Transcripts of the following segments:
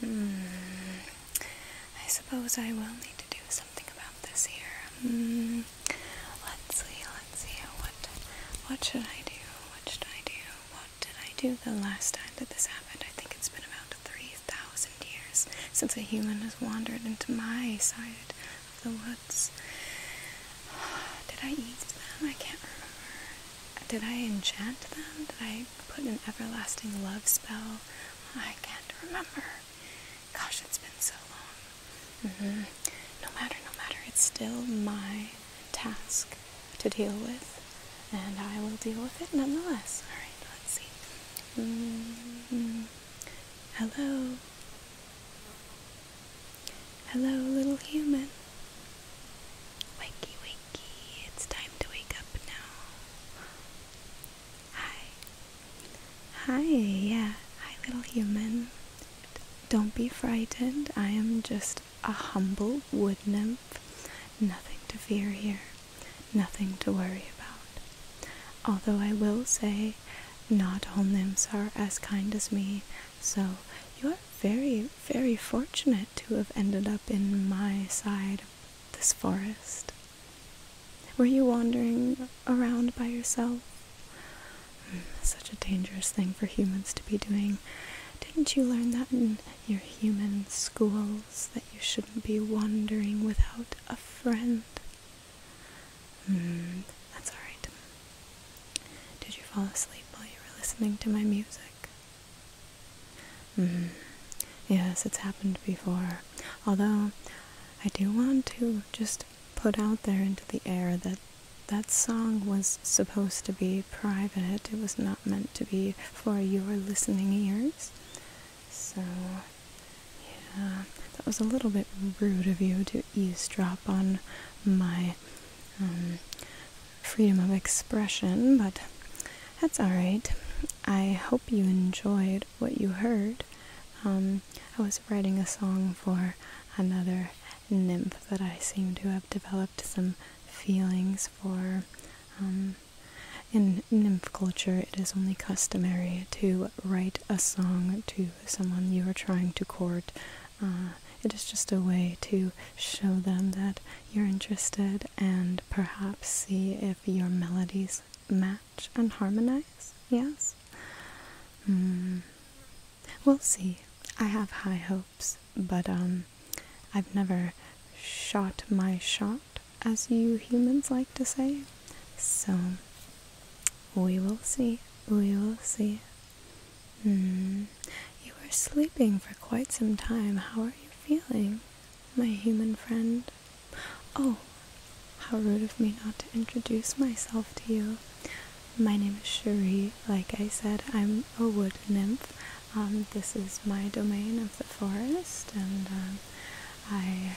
Hmm. I suppose I will need to do something about this here. Hmm. Let's see, let's see. What what should I do? What should I do? What did I do the last time that this happened? I think it's been about 3,000 years since a human has wandered into my side of the woods. Did I eat them? I can't remember. Did I enchant them? Did I put an everlasting love spell? I can't remember. Gosh, it's been so long. Mm-hmm. No matter, no matter, it's still my task to deal with, and I will deal with it nonetheless. Alright, let's see. Mm-hmm. Hello. Hello, little human. Wakey, wakey. It's time to wake up now. Hi. Hi, yeah. Hi, little human. Don't be frightened. I am just a humble wood nymph. Nothing to fear here. Nothing to worry about. Although I will say, not all nymphs are as kind as me, so you are very, very fortunate to have ended up in my side of this forest. Were you wandering around by yourself? Hmm, such a dangerous thing for humans to be doing. Didn't you learn that in your human schools that you shouldn't be wandering without a friend? Hmm, that's alright. Did you fall asleep while you were listening to my music? Hmm. Yes, it's happened before. Although, I do want to just put out there into the air that that song was supposed to be private. It was not meant to be for your listening ears. So, yeah, that was a little bit rude of you to eavesdrop on my um, freedom of expression, but that's alright. I hope you enjoyed what you heard. Um, I was writing a song for another nymph that I seem to have developed some feelings for. Um, in nymph culture, it is only customary to write a song to someone you are trying to court. Uh, it is just a way to show them that you're interested and perhaps see if your melodies match and harmonize. Yes? Mm. We'll see. I have high hopes, but um, I've never shot my shot, as you humans like to say. So, we will see. We will see. Hmm. You were sleeping for quite some time. How are you feeling, my human friend? Oh, how rude of me not to introduce myself to you. My name is Cherie. Like I said, I'm a wood nymph. Um, this is my domain of the forest, and um, I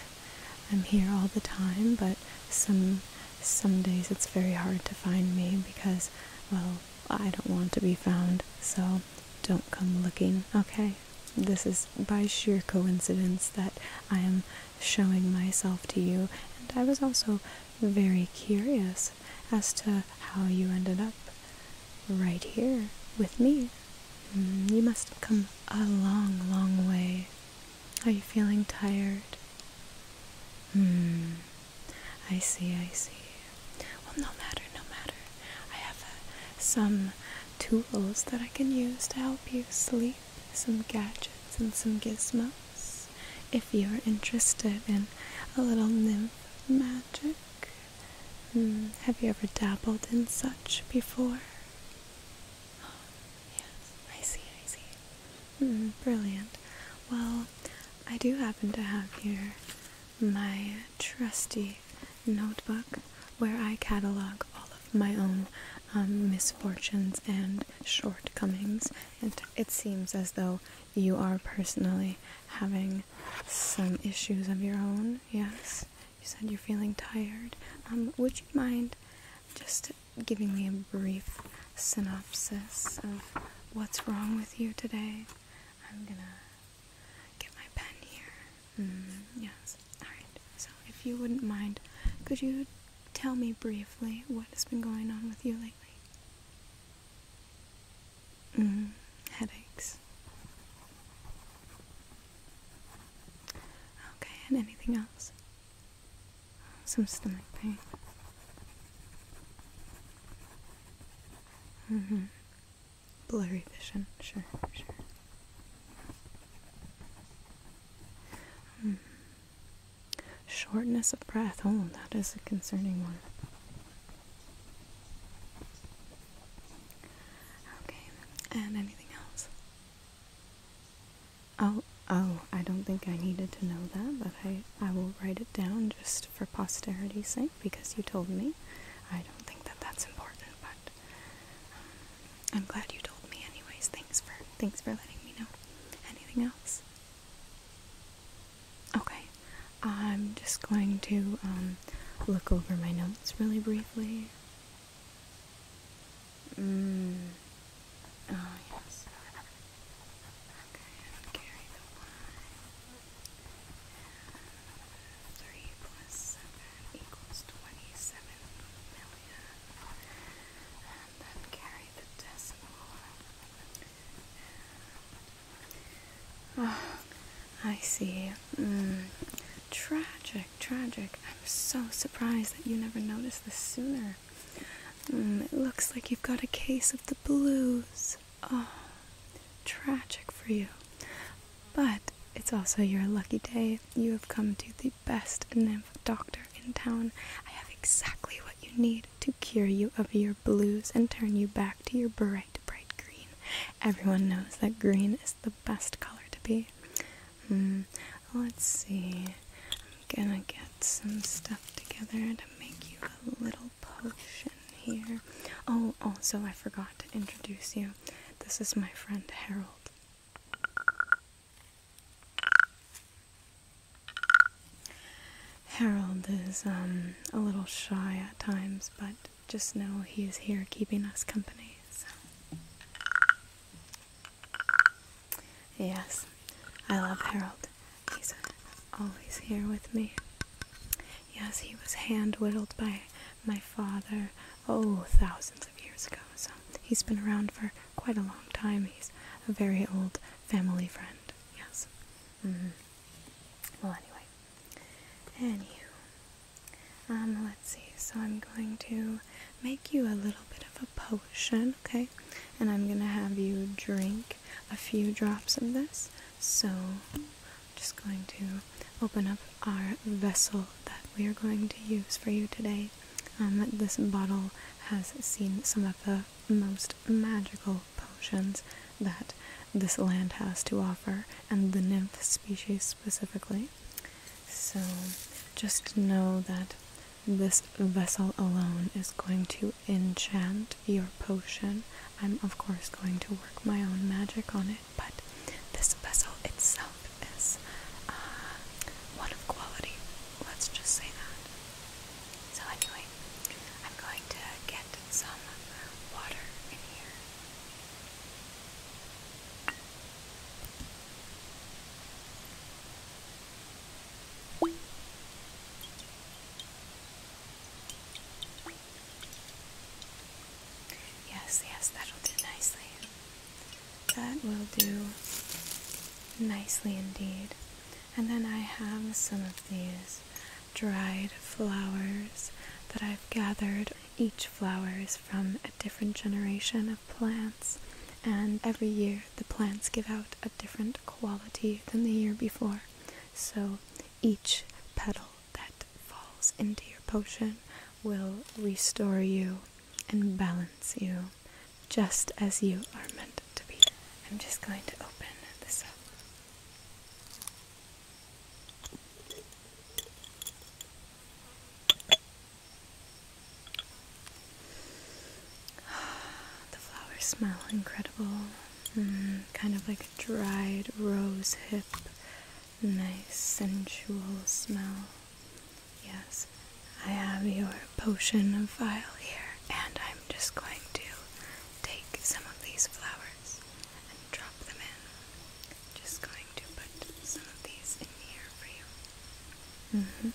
am here all the time. But some some days it's very hard to find me because, well, I don't want to be found. So don't come looking. Okay. This is by sheer coincidence that I am showing myself to you, and I was also very curious as to how you ended up right here with me. Mm, you must have come a long, long way. Are you feeling tired? Hmm. I see, I see. Well, no matter, no matter. I have uh, some tools that I can use to help you sleep, some gadgets and some gizmos. If you're interested in a little nymph magic, hmm, have you ever dabbled in such before? Yes, I see, I see. Mm, brilliant. Well, I do happen to have here my trusty notebook where I catalog all of my own um, misfortunes and shortcomings. And it seems as though you are personally having some issues of your own. Yes, you said you're feeling tired. Um, would you mind just giving me a brief synopsis of what's wrong with you today. I'm gonna get my pen here. Mm, yes. Alright. So, if you wouldn't mind, could you tell me briefly what has been going on with you lately? Mm, headaches. Okay, and anything else? Some stomach pain. Mm-hmm. Blurry vision, sure, sure. Mm. Shortness of breath, oh, that is a concerning one. Okay, and anything else? Oh, oh, I don't think I needed to know that, but I, I will write it down just for posterity's sake because you told me. I don't think that that's important, but um, I'm glad you told me anyways. Thanks for thanks for letting me know. Anything else? Okay, I'm just going to um, look over my notes really briefly. Mm. Oh, yes. Okay, and carry the one. Three plus seven equals twenty-seven million. And then carry the decimal. Oh, I see. Mm. Tragic, tragic. I'm so surprised that you never noticed this sooner. Mm, it looks like you've got a case of the blues. Oh, tragic for you. But it's also your lucky day. You have come to the best nymph doctor in town. I have exactly what you need to cure you of your blues and turn you back to your bright, bright green. Everyone knows that green is the best color to be. Hmm, let's see. I'm gonna get some stuff together to make you a little potion here. Oh, also, I forgot to introduce you. This is my friend Harold. Harold is um, a little shy at times, but just know he is here keeping us company. So. Yes, I love Harold. He's always here with me. Yes, he was hand whittled by my father, oh, thousands of years ago, so he's been around for quite a long time. He's a very old family friend, yes. Mm-hmm. Well, anyway, anywho, um, let's see. So I'm going to make you a little bit of a potion, okay? And I'm gonna have you drink a few drops of this. So, I'm just going to open up our vessel that we are going to use for you today. Um, this bottle has seen some of the most magical potions that this land has to offer, and the nymph species specifically. So, just know that this vessel alone is going to enchant your potion. I'm, of course, going to work my own magic on it, but this vessel itself is uh, one of quality. Let's just say that. So, anyway, I'm going to get some water in here. Yes, yes, that'll do nicely. That will do nicely indeed. And then I have some of these dried flowers that I've gathered. Each flower is from a different generation of plants, and every year the plants give out a different quality than the year before. So each petal that falls into your potion will restore you and balance you just as you are meant. I'm just going to open this up. The flowers smell incredible. Mm, kind of like a dried rose hip. Nice sensual smell. Yes, I have your potion vial here, and I'm just going Mm -hmm.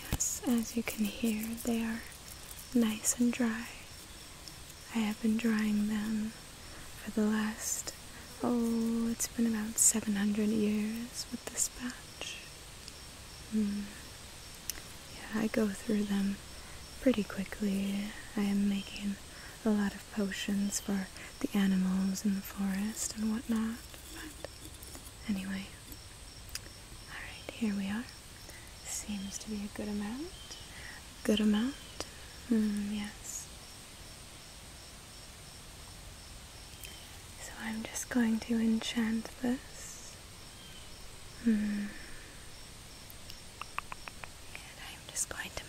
Yes, as you can hear, they are nice and dry. I have been drying them for the last, oh, it's been about 700 years with this batch. Mm. Yeah, I go through them pretty quickly. I am making a lot of potions for the animals in the forest and whatnot. But anyway, here we are. Seems to be a good amount. Good amount? Mm, yes. So I'm just going to enchant this. Mm. And I'm just going to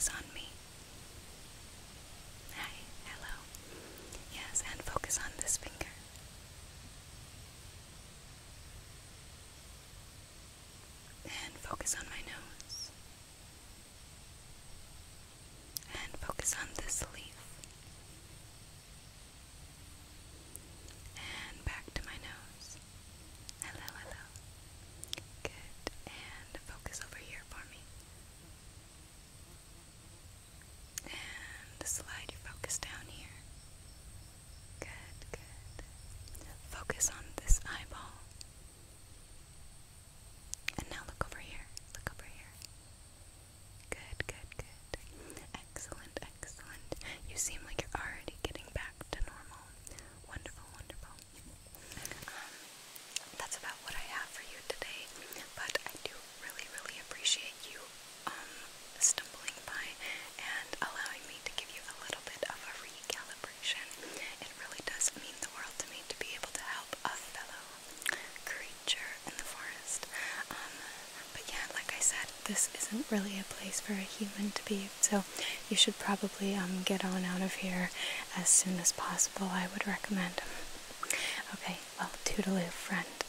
Son. really a place for a human to be. So you should probably um, get on out of here as soon as possible, I would recommend. Okay, well, toodaloo, friend.